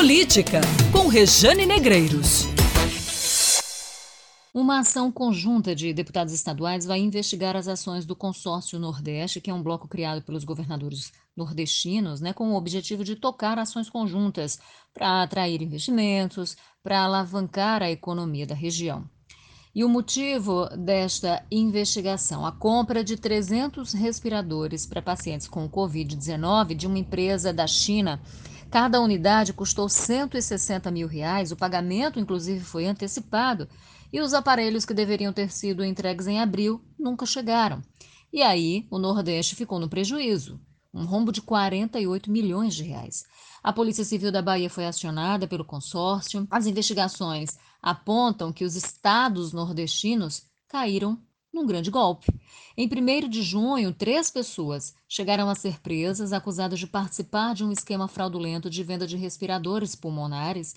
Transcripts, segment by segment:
Política, com Rejane Negreiros. Uma ação conjunta de deputados estaduais vai investigar as ações do Consórcio Nordeste, que é um bloco criado pelos governadores nordestinos, né, com o objetivo de tocar ações conjuntas para atrair investimentos, para alavancar a economia da região. E o motivo desta investigação, a compra de 300 respiradores para pacientes com Covid-19 de uma empresa da China. Cada unidade custou 160 mil reais, o pagamento, inclusive, foi antecipado, e os aparelhos que deveriam ter sido entregues em abril nunca chegaram. E aí, o Nordeste ficou no prejuízo um rombo de 48 milhões de reais. A Polícia Civil da Bahia foi acionada pelo consórcio. As investigações apontam que os estados nordestinos caíram num grande golpe. Em 1 de junho, três pessoas chegaram a ser presas, acusadas de participar de um esquema fraudulento de venda de respiradores pulmonares.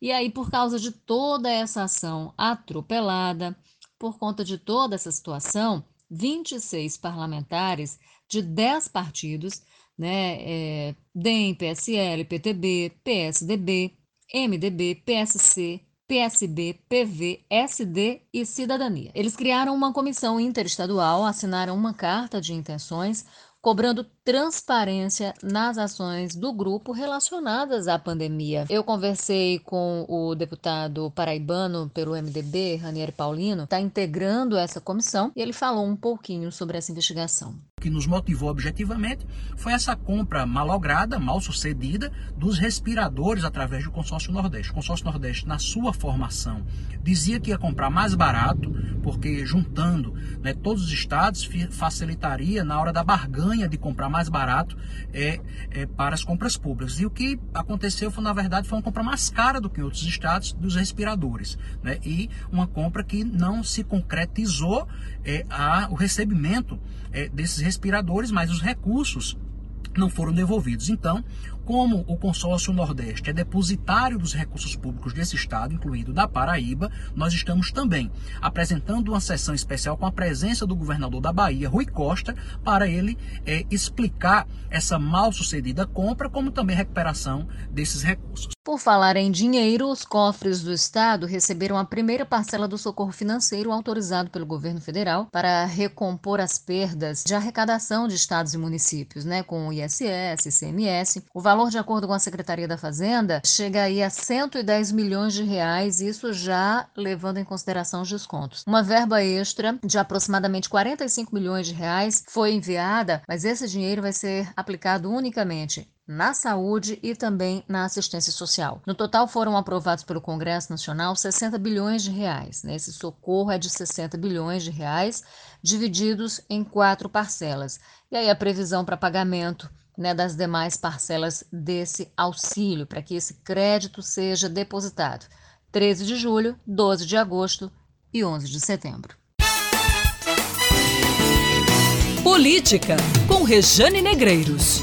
E aí, por causa de toda essa ação atropelada, por conta de toda essa situação, 26 parlamentares de 10 partidos, né, é, DEM, PSL, PTB, PSDB, MDB, PSC, PSB, PV, SD e Cidadania. Eles criaram uma comissão interestadual, assinaram uma carta de intenções cobrando transparência nas ações do grupo relacionadas à pandemia. Eu conversei com o deputado paraibano pelo MDB, Ranieri Paulino, está integrando essa comissão, e ele falou um pouquinho sobre essa investigação que nos motivou objetivamente foi essa compra malograda, mal sucedida, dos respiradores através do Consórcio Nordeste. O Consórcio Nordeste, na sua formação, dizia que ia comprar mais barato, porque juntando né, todos os estados facilitaria na hora da barganha de comprar mais barato é, é, para as compras públicas. E o que aconteceu foi, na verdade, foi uma compra mais cara do que em outros estados dos respiradores. Né, e uma compra que não se concretizou é, a, o recebimento é, desses respiradores respiradores, mas os recursos não foram devolvidos. Então, como o consórcio Nordeste é depositário dos recursos públicos desse estado, incluído da Paraíba, nós estamos também apresentando uma sessão especial com a presença do governador da Bahia, Rui Costa, para ele é, explicar essa mal sucedida compra, como também recuperação desses recursos. Por falar em dinheiro, os cofres do Estado receberam a primeira parcela do socorro financeiro autorizado pelo governo federal para recompor as perdas de arrecadação de estados e municípios, né, com o ISS, ICMS. O valor valor, de acordo com a Secretaria da Fazenda, chega aí a 110 milhões de reais, isso já levando em consideração os descontos. Uma verba extra de aproximadamente 45 milhões de reais foi enviada, mas esse dinheiro vai ser aplicado unicamente na saúde e também na assistência social. No total foram aprovados pelo Congresso Nacional 60 bilhões de reais. Esse socorro é de 60 bilhões de reais, divididos em quatro parcelas. E aí a previsão para pagamento né, das demais parcelas desse auxílio, para que esse crédito seja depositado. 13 de julho, 12 de agosto e 11 de setembro. Política, com Rejane Negreiros.